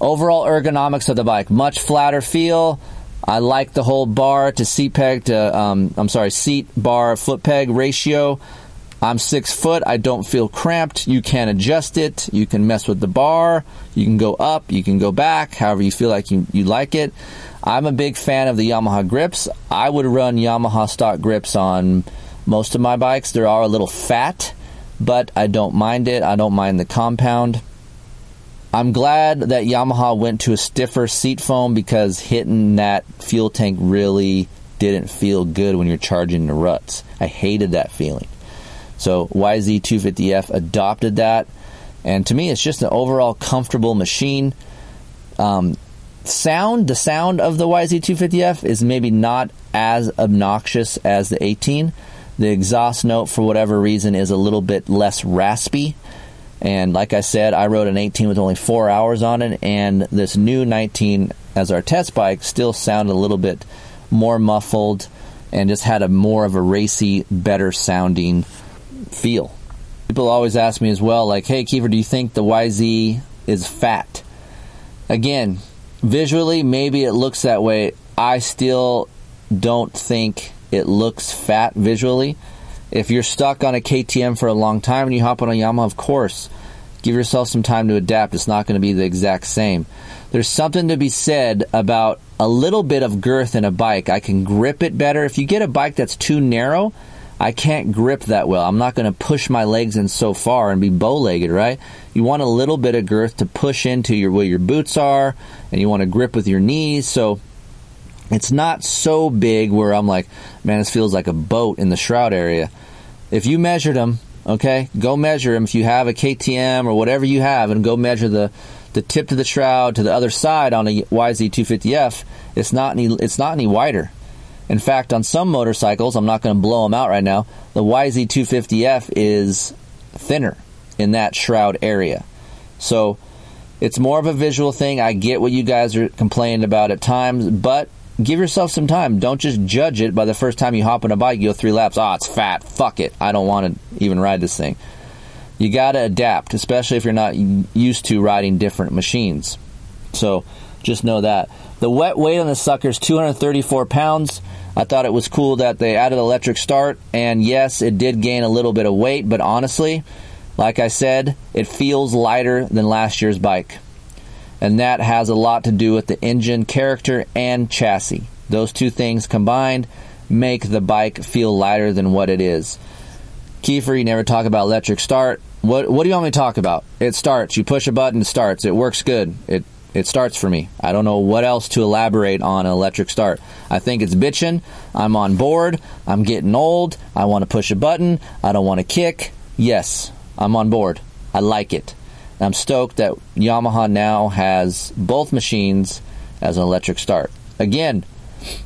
Overall ergonomics of the bike, much flatter feel I like the whole bar to seat peg to, um, I'm sorry, seat bar foot peg ratio. I'm six foot. I don't feel cramped. You can adjust it. You can mess with the bar. You can go up. You can go back, however you feel like you, you like it. I'm a big fan of the Yamaha grips. I would run Yamaha stock grips on most of my bikes. They are a little fat, but I don't mind it. I don't mind the compound. I'm glad that Yamaha went to a stiffer seat foam because hitting that fuel tank really didn't feel good when you're charging the ruts. I hated that feeling. So YZ250F adopted that, and to me, it's just an overall comfortable machine. Um, sound, the sound of the YZ250F is maybe not as obnoxious as the 18. The exhaust note, for whatever reason, is a little bit less raspy and like I said, I rode an 18 with only four hours on it, and this new 19 as our test bike still sounded a little bit more muffled and just had a more of a racy, better sounding feel. People always ask me as well, like, hey, Keefer, do you think the YZ is fat? Again, visually, maybe it looks that way. I still don't think it looks fat visually. If you're stuck on a KTM for a long time and you hop on a Yamaha, of course, give yourself some time to adapt. It's not going to be the exact same. There's something to be said about a little bit of girth in a bike. I can grip it better. If you get a bike that's too narrow, I can't grip that well. I'm not going to push my legs in so far and be bow legged, right? You want a little bit of girth to push into your where your boots are, and you want to grip with your knees. So it's not so big where I'm like, man, this feels like a boat in the shroud area. If you measured them, okay, go measure them. If you have a KTM or whatever you have, and go measure the the tip to the shroud to the other side on a YZ250F, it's not any it's not any wider. In fact, on some motorcycles, I'm not going to blow them out right now. The YZ250F is thinner in that shroud area, so it's more of a visual thing. I get what you guys are complaining about at times, but give yourself some time. Don't just judge it by the first time you hop on a bike, you go three laps. Oh, it's fat. Fuck it. I don't want to even ride this thing. You got to adapt, especially if you're not used to riding different machines. So just know that. The wet weight on the sucker is 234 pounds. I thought it was cool that they added electric start, and yes, it did gain a little bit of weight, but honestly, like I said, it feels lighter than last year's bike and that has a lot to do with the engine character and chassis. Those two things combined make the bike feel lighter than what it is. Keefer, you never talk about electric start. What what do you want me to talk about? It starts. You push a button, it starts. It works good. It it starts for me. I don't know what else to elaborate on an electric start. I think it's bitching. I'm on board. I'm getting old. I want to push a button. I don't want to kick. Yes, I'm on board. I like it. I'm stoked that Yamaha now has both machines as an electric start. Again,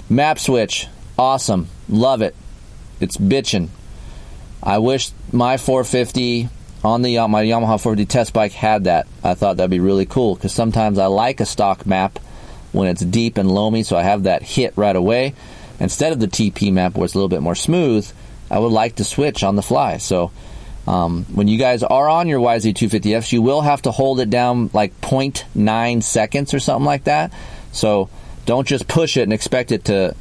map switch, awesome, love it. It's bitching. I wish my 450 on the my Yamaha 450 test bike had that. I thought that'd be really cool because sometimes I like a stock map when it's deep and loamy, so I have that hit right away. Instead of the TP map where it's a little bit more smooth, I would like to switch on the fly. So um, when you guys are on your YZ250Fs, you will have to hold it down like 0.9 seconds or something like that. So don't just push it and expect it to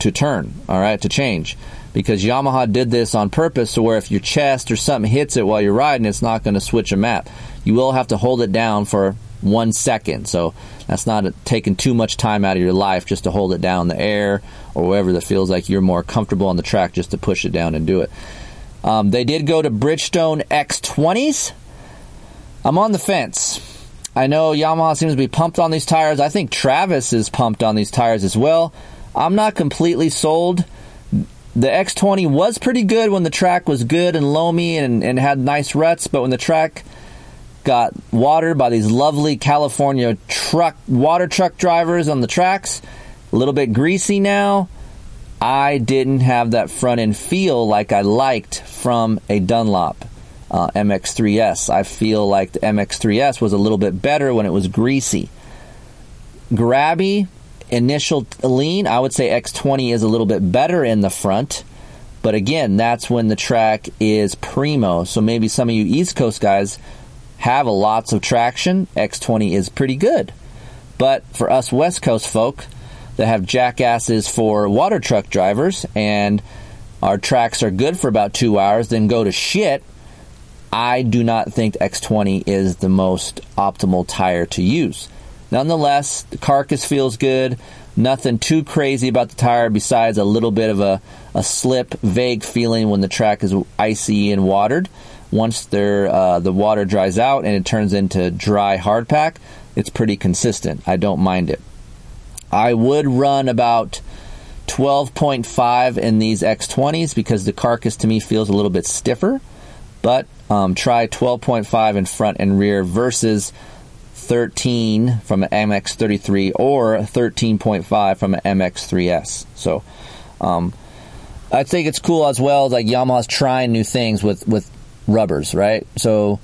to turn, all right, to change. Because Yamaha did this on purpose so where if your chest or something hits it while you're riding, it's not going to switch a map. You will have to hold it down for one second. So that's not taking too much time out of your life just to hold it down in the air or wherever that feels like you're more comfortable on the track just to push it down and do it. Um, they did go to Bridgestone X20s. I'm on the fence. I know Yamaha seems to be pumped on these tires. I think Travis is pumped on these tires as well. I'm not completely sold. The X20 was pretty good when the track was good and loamy and, and had nice ruts, but when the track got watered by these lovely California truck water truck drivers on the tracks, a little bit greasy now. I didn't have that front end feel like I liked from a Dunlop uh, MX3S. I feel like the MX3S was a little bit better when it was greasy. Grabby, initial lean, I would say X20 is a little bit better in the front. But again, that's when the track is primo. So maybe some of you East Coast guys have a lots of traction. X20 is pretty good. But for us West Coast folk, that have jackasses for water truck drivers and our tracks are good for about two hours, then go to shit. I do not think X20 is the most optimal tire to use. Nonetheless, the carcass feels good. Nothing too crazy about the tire besides a little bit of a, a slip, vague feeling when the track is icy and watered. Once uh, the water dries out and it turns into dry hard pack, it's pretty consistent. I don't mind it. I would run about 12.5 in these X20s because the carcass to me feels a little bit stiffer. But um, try 12.5 in front and rear versus 13 from an MX33 or 13.5 from an MX3S. So um, I think it's cool as well. Like Yamaha's trying new things with with rubbers, right? So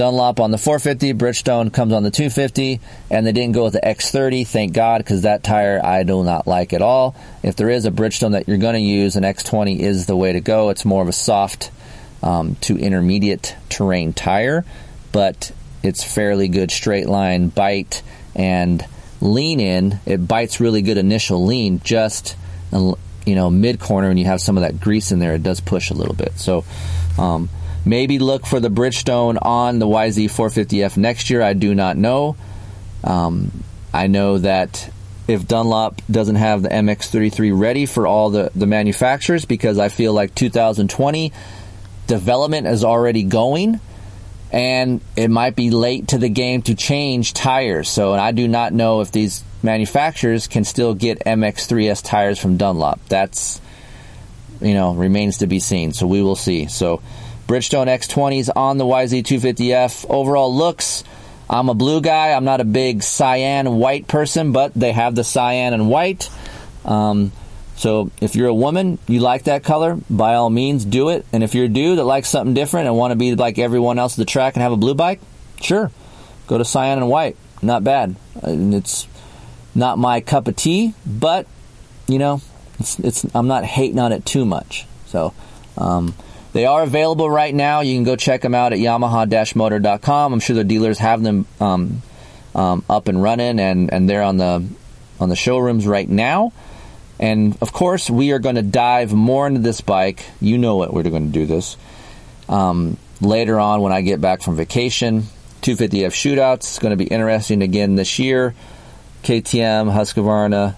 Dunlop on the 450, Bridgestone comes on the 250, and they didn't go with the X30. Thank God, because that tire I do not like at all. If there is a Bridgestone that you're going to use, an X20 is the way to go. It's more of a soft um, to intermediate terrain tire, but it's fairly good straight line bite and lean in. It bites really good initial lean, just you know mid corner, and you have some of that grease in there. It does push a little bit. So. Um, Maybe look for the Bridgestone on the YZ450F next year. I do not know. Um, I know that if Dunlop doesn't have the MX33 ready for all the, the manufacturers because I feel like 2020 development is already going and it might be late to the game to change tires. So, I do not know if these manufacturers can still get MX3S tires from Dunlop. That's, you know, remains to be seen. So we will see. So, Bridgestone X20s on the YZ250F. Overall looks, I'm a blue guy. I'm not a big cyan white person, but they have the cyan and white. Um, so if you're a woman, you like that color, by all means do it. And if you're a dude that likes something different and want to be like everyone else at the track and have a blue bike, sure, go to cyan and white. Not bad. And it's not my cup of tea, but you know, it's, it's I'm not hating on it too much. So um, they are available right now. You can go check them out at Yamaha-motor.com. I'm sure the dealers have them um, um, up and running, and, and they're on the on the showrooms right now. And of course, we are going to dive more into this bike. You know what we're going to do this. Um, later on, when I get back from vacation, 250F shootouts. It's going to be interesting again this year. KTM, Husqvarna,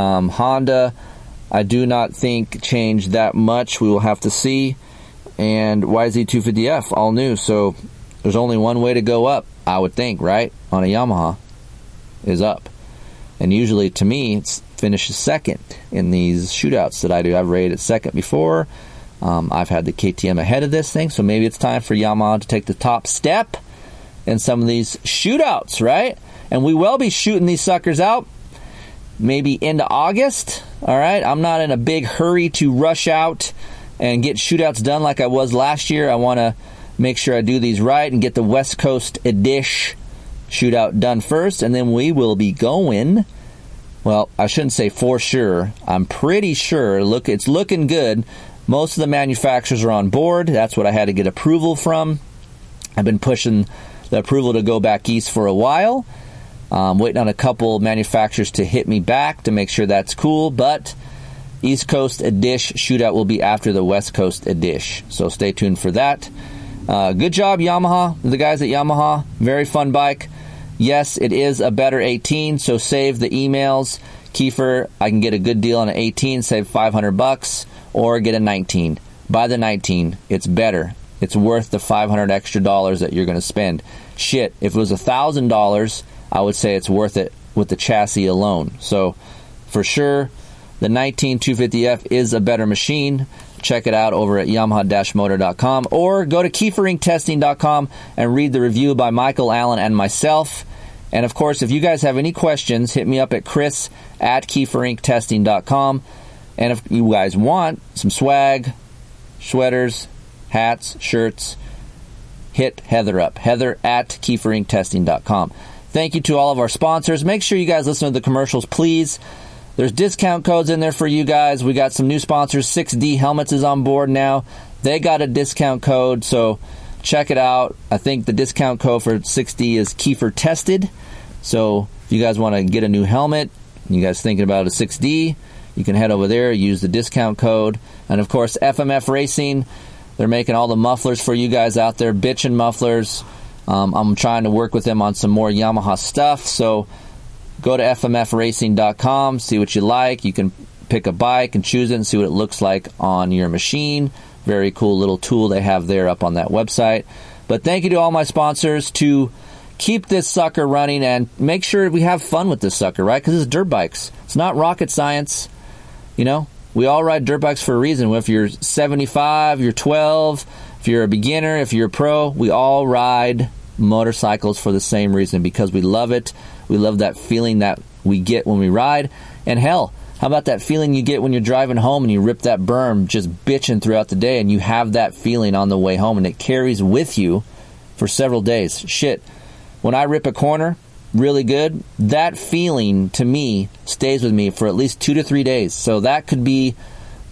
um, Honda. I do not think change that much. We will have to see. And YZ250F, all new. So there's only one way to go up, I would think, right? On a Yamaha, is up. And usually, to me, it's finishes second in these shootouts that I do. I've rated second before. Um, I've had the KTM ahead of this thing, so maybe it's time for Yamaha to take the top step in some of these shootouts, right? And we will be shooting these suckers out maybe into August. All right, I'm not in a big hurry to rush out and get shootouts done like I was last year. I want to make sure I do these right and get the West Coast Edition shootout done first, and then we will be going well, I shouldn't say for sure. I'm pretty sure. Look, it's looking good. Most of the manufacturers are on board. That's what I had to get approval from. I've been pushing the approval to go back east for a while. Um, waiting on a couple manufacturers to hit me back to make sure that's cool. But East Coast Edition shootout will be after the West Coast Edition. So stay tuned for that. Uh, good job, Yamaha. The guys at Yamaha. Very fun bike. Yes, it is a better 18, so save the emails. Keefer, I can get a good deal on an 18, save 500 bucks, or get a 19. Buy the 19. It's better. It's worth the 500 extra dollars that you're going to spend. Shit, if it was a $1,000, I would say it's worth it with the chassis alone. So, for sure, the 19 250F is a better machine. Check it out over at yamaha-motor.com or go to keeferinctesting.com and read the review by Michael Allen and myself. And of course, if you guys have any questions, hit me up at chris at keeferinctesting.com. And if you guys want some swag, sweaters, hats, shirts, hit Heather up. Heather at keeferinctesting.com. Thank you to all of our sponsors. Make sure you guys listen to the commercials, please. There's discount codes in there for you guys. We got some new sponsors. 6D Helmets is on board now. They got a discount code, so check it out. I think the discount code for 6D is Keefer Tested. So if you guys want to get a new helmet, you guys thinking about a 6D, you can head over there, use the discount code. And of course, FMF Racing, they're making all the mufflers for you guys out there, bitchin' mufflers. Um, I'm trying to work with them on some more Yamaha stuff, so Go to fmfracing.com, see what you like. You can pick a bike and choose it and see what it looks like on your machine. Very cool little tool they have there up on that website. But thank you to all my sponsors to keep this sucker running and make sure we have fun with this sucker, right? Because it's dirt bikes. It's not rocket science. You know, we all ride dirt bikes for a reason. If you're 75, you're 12, if you're a beginner, if you're a pro, we all ride motorcycles for the same reason because we love it. We love that feeling that we get when we ride. And hell, how about that feeling you get when you're driving home and you rip that berm just bitching throughout the day and you have that feeling on the way home and it carries with you for several days? Shit. When I rip a corner really good, that feeling to me stays with me for at least two to three days. So that could be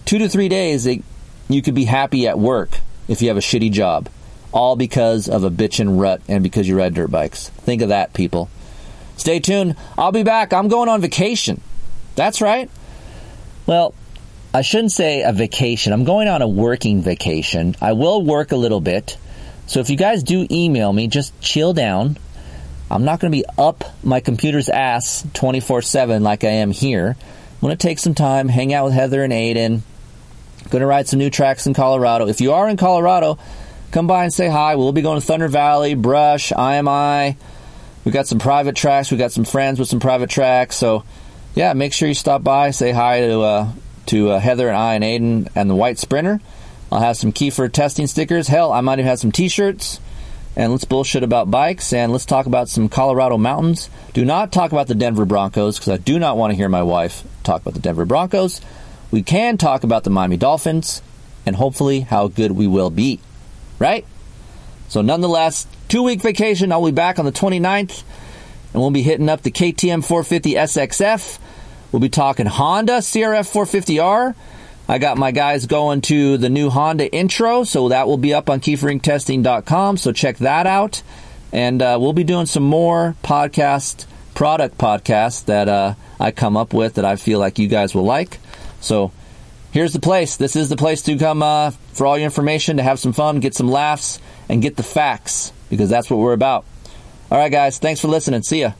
two to three days that you could be happy at work if you have a shitty job. All because of a bitchin' rut and because you ride dirt bikes. Think of that, people. Stay tuned. I'll be back. I'm going on vacation. That's right. Well, I shouldn't say a vacation. I'm going on a working vacation. I will work a little bit. So if you guys do email me, just chill down. I'm not going to be up my computer's ass 24 7 like I am here. I'm going to take some time, hang out with Heather and Aiden. Going to ride some new tracks in Colorado. If you are in Colorado, come by and say hi. We'll be going to Thunder Valley, Brush, IMI. We got some private tracks. We got some friends with some private tracks. So, yeah, make sure you stop by, say hi to uh, to uh, Heather and I and Aiden and the White Sprinter. I'll have some Keefer testing stickers. Hell, I might even have some T-shirts. And let's bullshit about bikes and let's talk about some Colorado mountains. Do not talk about the Denver Broncos because I do not want to hear my wife talk about the Denver Broncos. We can talk about the Miami Dolphins and hopefully how good we will be. Right? So, nonetheless, two week vacation. I'll be back on the 29th and we'll be hitting up the KTM 450 SXF. We'll be talking Honda CRF 450R. I got my guys going to the new Honda intro, so that will be up on keeferinctesting.com. So check that out. And uh, we'll be doing some more podcast, product podcasts that uh, I come up with that I feel like you guys will like. So here's the place. This is the place to come uh, for all your information, to have some fun, get some laughs, and get the facts, because that's what we're about. All right, guys, thanks for listening. See ya.